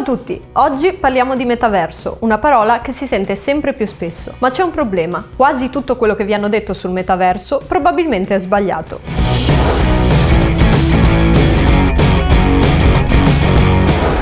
a tutti, oggi parliamo di metaverso, una parola che si sente sempre più spesso, ma c'è un problema, quasi tutto quello che vi hanno detto sul metaverso probabilmente è sbagliato.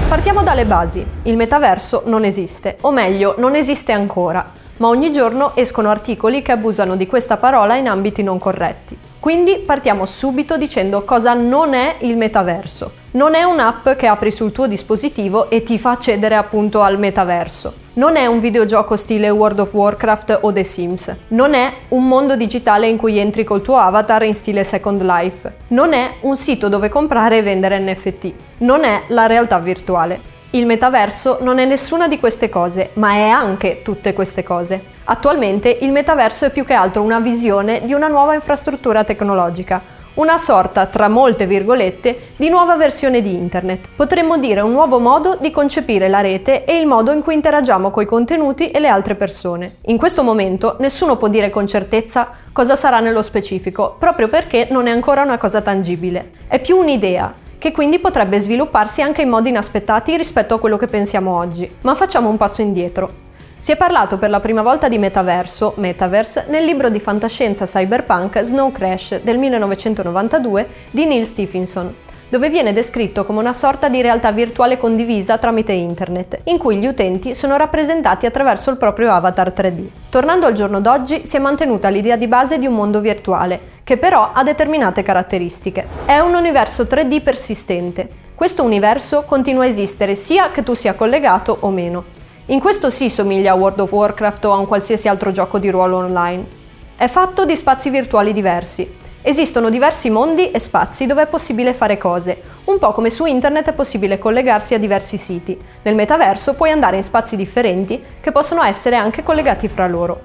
Partiamo dalle basi, il metaverso non esiste, o meglio non esiste ancora, ma ogni giorno escono articoli che abusano di questa parola in ambiti non corretti. Quindi partiamo subito dicendo cosa non è il metaverso. Non è un'app che apri sul tuo dispositivo e ti fa accedere appunto al metaverso. Non è un videogioco stile World of Warcraft o The Sims. Non è un mondo digitale in cui entri col tuo avatar in stile Second Life. Non è un sito dove comprare e vendere NFT. Non è la realtà virtuale. Il metaverso non è nessuna di queste cose, ma è anche tutte queste cose. Attualmente il metaverso è più che altro una visione di una nuova infrastruttura tecnologica, una sorta, tra molte virgolette, di nuova versione di Internet. Potremmo dire un nuovo modo di concepire la rete e il modo in cui interagiamo coi contenuti e le altre persone. In questo momento nessuno può dire con certezza cosa sarà nello specifico, proprio perché non è ancora una cosa tangibile. È più un'idea, che quindi potrebbe svilupparsi anche in modi inaspettati rispetto a quello che pensiamo oggi. Ma facciamo un passo indietro. Si è parlato per la prima volta di metaverso, Metaverse, nel libro di fantascienza cyberpunk Snow Crash del 1992 di Neil Stephenson, dove viene descritto come una sorta di realtà virtuale condivisa tramite internet, in cui gli utenti sono rappresentati attraverso il proprio avatar 3D. Tornando al giorno d'oggi, si è mantenuta l'idea di base di un mondo virtuale, che però ha determinate caratteristiche. È un universo 3D persistente. Questo universo continua a esistere sia che tu sia collegato o meno. In questo sì somiglia a World of Warcraft o a un qualsiasi altro gioco di ruolo online. È fatto di spazi virtuali diversi, Esistono diversi mondi e spazi dove è possibile fare cose, un po' come su internet è possibile collegarsi a diversi siti. Nel metaverso puoi andare in spazi differenti che possono essere anche collegati fra loro.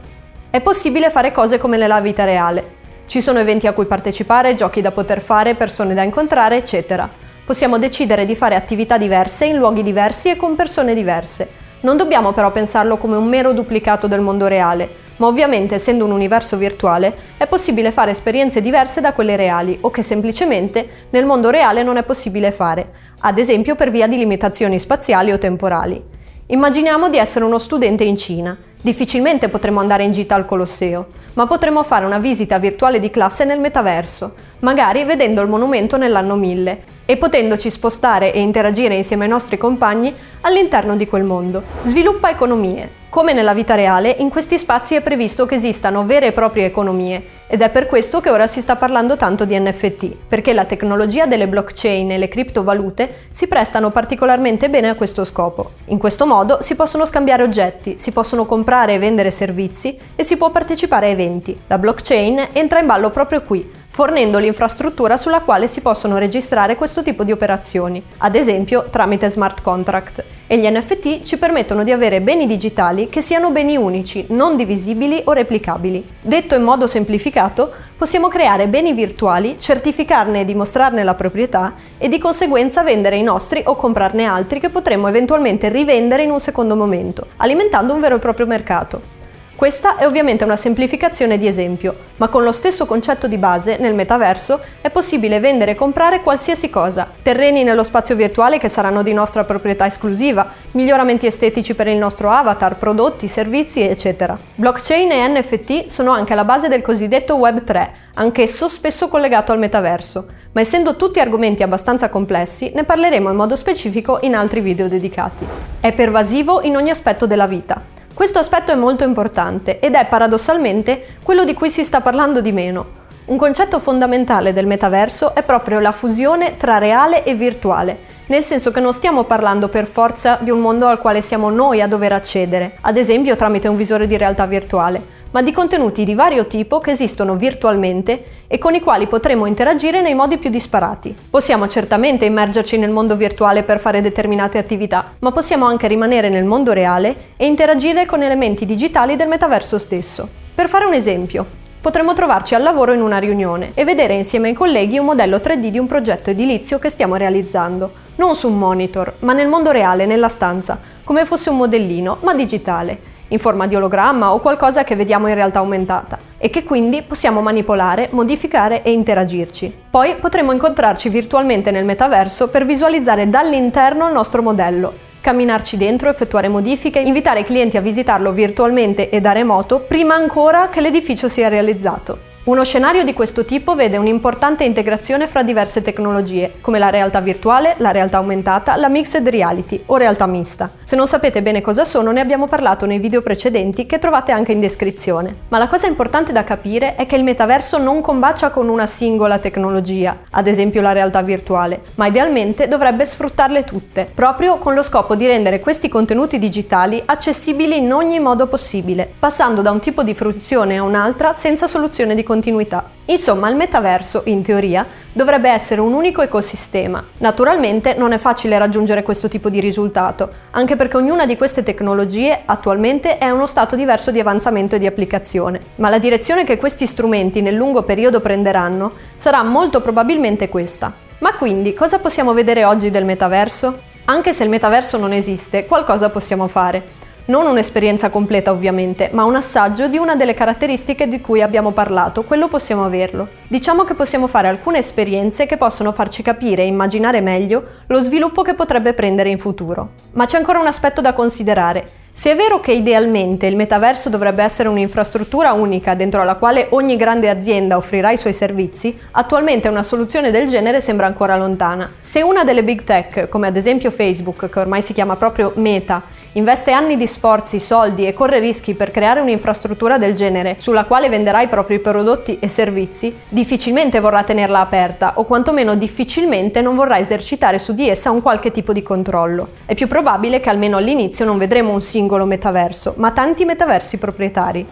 È possibile fare cose come nella vita reale. Ci sono eventi a cui partecipare, giochi da poter fare, persone da incontrare, eccetera. Possiamo decidere di fare attività diverse in luoghi diversi e con persone diverse. Non dobbiamo però pensarlo come un mero duplicato del mondo reale, ma ovviamente essendo un universo virtuale è possibile fare esperienze diverse da quelle reali o che semplicemente nel mondo reale non è possibile fare, ad esempio per via di limitazioni spaziali o temporali. Immaginiamo di essere uno studente in Cina. Difficilmente potremo andare in gita al Colosseo, ma potremo fare una visita virtuale di classe nel metaverso, magari vedendo il monumento nell'anno 1000 e potendoci spostare e interagire insieme ai nostri compagni all'interno di quel mondo. Sviluppa economie, come nella vita reale, in questi spazi è previsto che esistano vere e proprie economie ed è per questo che ora si sta parlando tanto di NFT, perché la tecnologia delle blockchain e le criptovalute si prestano particolarmente bene a questo scopo. In questo modo si possono scambiare oggetti, si possono comprare e vendere servizi e si può partecipare a eventi. La blockchain entra in ballo proprio qui, fornendo l'infrastruttura sulla quale si possono registrare questo tipo di operazioni, ad esempio tramite smart contract. E gli NFT ci permettono di avere beni digitali che siano beni unici, non divisibili o replicabili. Detto in modo semplificato, possiamo creare beni virtuali, certificarne e dimostrarne la proprietà e di conseguenza vendere i nostri o comprarne altri che potremo eventualmente rivendere in un secondo momento, alimentando un vero e proprio mercato. Questa è ovviamente una semplificazione di esempio, ma con lo stesso concetto di base, nel metaverso, è possibile vendere e comprare qualsiasi cosa. Terreni nello spazio virtuale che saranno di nostra proprietà esclusiva, miglioramenti estetici per il nostro avatar, prodotti, servizi, eccetera. Blockchain e NFT sono anche la base del cosiddetto Web 3, anch'esso spesso collegato al metaverso, ma essendo tutti argomenti abbastanza complessi, ne parleremo in modo specifico in altri video dedicati. È pervasivo in ogni aspetto della vita. Questo aspetto è molto importante ed è paradossalmente quello di cui si sta parlando di meno. Un concetto fondamentale del metaverso è proprio la fusione tra reale e virtuale, nel senso che non stiamo parlando per forza di un mondo al quale siamo noi a dover accedere, ad esempio tramite un visore di realtà virtuale, ma di contenuti di vario tipo che esistono virtualmente e con i quali potremo interagire nei modi più disparati. Possiamo certamente immergerci nel mondo virtuale per fare determinate attività, ma possiamo anche rimanere nel mondo reale e interagire con elementi digitali del metaverso stesso. Per fare un esempio, potremmo trovarci al lavoro in una riunione e vedere insieme ai colleghi un modello 3D di un progetto edilizio che stiamo realizzando, non su un monitor, ma nel mondo reale, nella stanza, come fosse un modellino, ma digitale in forma di ologramma o qualcosa che vediamo in realtà aumentata e che quindi possiamo manipolare, modificare e interagirci. Poi potremo incontrarci virtualmente nel metaverso per visualizzare dall'interno il nostro modello camminarci dentro, effettuare modifiche, invitare i clienti a visitarlo virtualmente e da remoto prima ancora che l'edificio sia realizzato. Uno scenario di questo tipo vede un'importante integrazione fra diverse tecnologie, come la realtà virtuale, la realtà aumentata, la mixed reality o realtà mista. Se non sapete bene cosa sono, ne abbiamo parlato nei video precedenti che trovate anche in descrizione. Ma la cosa importante da capire è che il metaverso non combacia con una singola tecnologia, ad esempio la realtà virtuale, ma idealmente dovrebbe sfruttarle tutte, proprio con lo scopo di rendere questi contenuti digitali accessibili in ogni modo possibile, passando da un tipo di fruizione a un'altra senza soluzione di continuità. Insomma, il metaverso, in teoria, dovrebbe essere un unico ecosistema. Naturalmente non è facile raggiungere questo tipo di risultato, anche perché ognuna di queste tecnologie attualmente è uno stato diverso di avanzamento e di applicazione, ma la direzione che questi strumenti nel lungo periodo prenderanno sarà molto probabilmente questa. Ma quindi cosa possiamo vedere oggi del metaverso? Anche se il metaverso non esiste, qualcosa possiamo fare. Non un'esperienza completa ovviamente, ma un assaggio di una delle caratteristiche di cui abbiamo parlato, quello possiamo averlo. Diciamo che possiamo fare alcune esperienze che possono farci capire e immaginare meglio lo sviluppo che potrebbe prendere in futuro. Ma c'è ancora un aspetto da considerare. Se è vero che idealmente il metaverso dovrebbe essere un'infrastruttura unica dentro la quale ogni grande azienda offrirà i suoi servizi, attualmente una soluzione del genere sembra ancora lontana. Se una delle big tech, come ad esempio Facebook, che ormai si chiama proprio Meta, investe anni di sforzi, soldi e corre rischi per creare un'infrastruttura del genere sulla quale venderà i propri prodotti e servizi, difficilmente vorrà tenerla aperta o quantomeno difficilmente non vorrà esercitare su di essa un qualche tipo di controllo. È più probabile che almeno all'inizio non vedremo un singolo metaverso, ma tanti metaversi proprietari.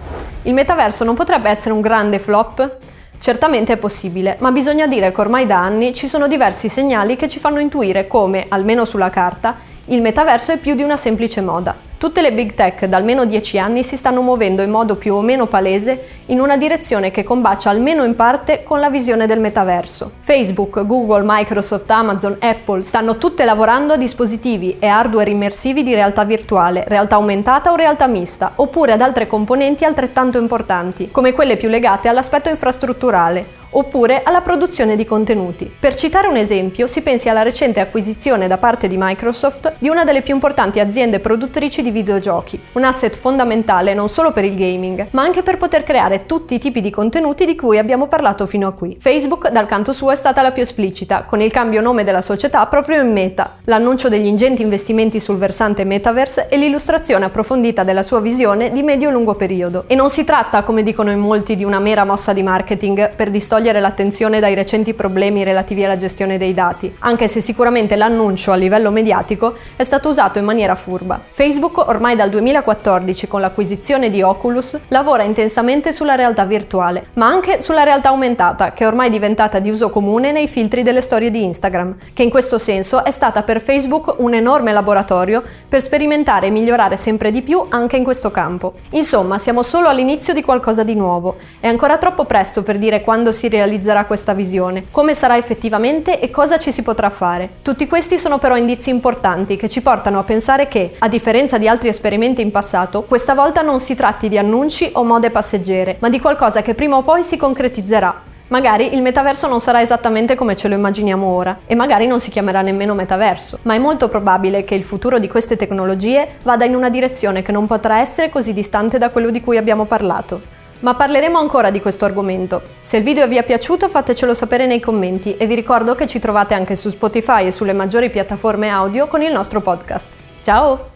Il metaverso non potrebbe essere un grande flop? Certamente è possibile, ma bisogna dire che ormai da anni ci sono diversi segnali che ci fanno intuire come, almeno sulla carta, il metaverso è più di una semplice moda. Tutte le big tech da almeno 10 anni si stanno muovendo in modo più o meno palese in una direzione che combacia almeno in parte con la visione del metaverso. Facebook, Google, Microsoft, Amazon, Apple stanno tutte lavorando a dispositivi e hardware immersivi di realtà virtuale, realtà aumentata o realtà mista, oppure ad altre componenti altrettanto importanti, come quelle più legate all'aspetto infrastrutturale, oppure alla produzione di contenuti. Per citare un esempio, si pensi alla recente acquisizione da parte di Microsoft di una delle più importanti aziende produttrici di videogiochi, un asset fondamentale non solo per il gaming, ma anche per poter creare tutti i tipi di contenuti di cui abbiamo parlato fino a qui. Facebook, dal canto suo, è stata la più esplicita, con il cambio nome della società proprio in Meta, l'annuncio degli ingenti investimenti sul versante metaverse e l'illustrazione approfondita della sua visione di medio-lungo periodo. E non si tratta, come dicono in molti, di una mera mossa di marketing per distogliere distogliere l'attenzione dai recenti problemi relativi alla gestione dei dati, anche se sicuramente l'annuncio a livello mediatico è stato usato in maniera furba. Facebook ormai dal 2014 con l'acquisizione di Oculus lavora intensamente sulla realtà virtuale, ma anche sulla realtà aumentata, che è ormai diventata di uso comune nei filtri delle storie di Instagram, che in questo senso è stata per Facebook un enorme laboratorio per sperimentare e migliorare sempre di più anche in questo campo. Insomma, siamo solo all'inizio di qualcosa di nuovo. È ancora troppo presto per dire quando si realizzerà questa visione, come sarà effettivamente e cosa ci si potrà fare. Tutti questi sono però indizi importanti che ci portano a pensare che, a differenza di altri esperimenti in passato, questa volta non si tratti di annunci o mode passeggere, ma di qualcosa che prima o poi si concretizzerà. Magari il metaverso non sarà esattamente come ce lo immaginiamo ora e magari non si chiamerà nemmeno metaverso, ma è molto probabile che il futuro di queste tecnologie vada in una direzione che non potrà essere così distante da quello di cui abbiamo parlato. Ma parleremo ancora di questo argomento. Se il video vi è piaciuto fatecelo sapere nei commenti e vi ricordo che ci trovate anche su Spotify e sulle maggiori piattaforme audio con il nostro podcast. Ciao!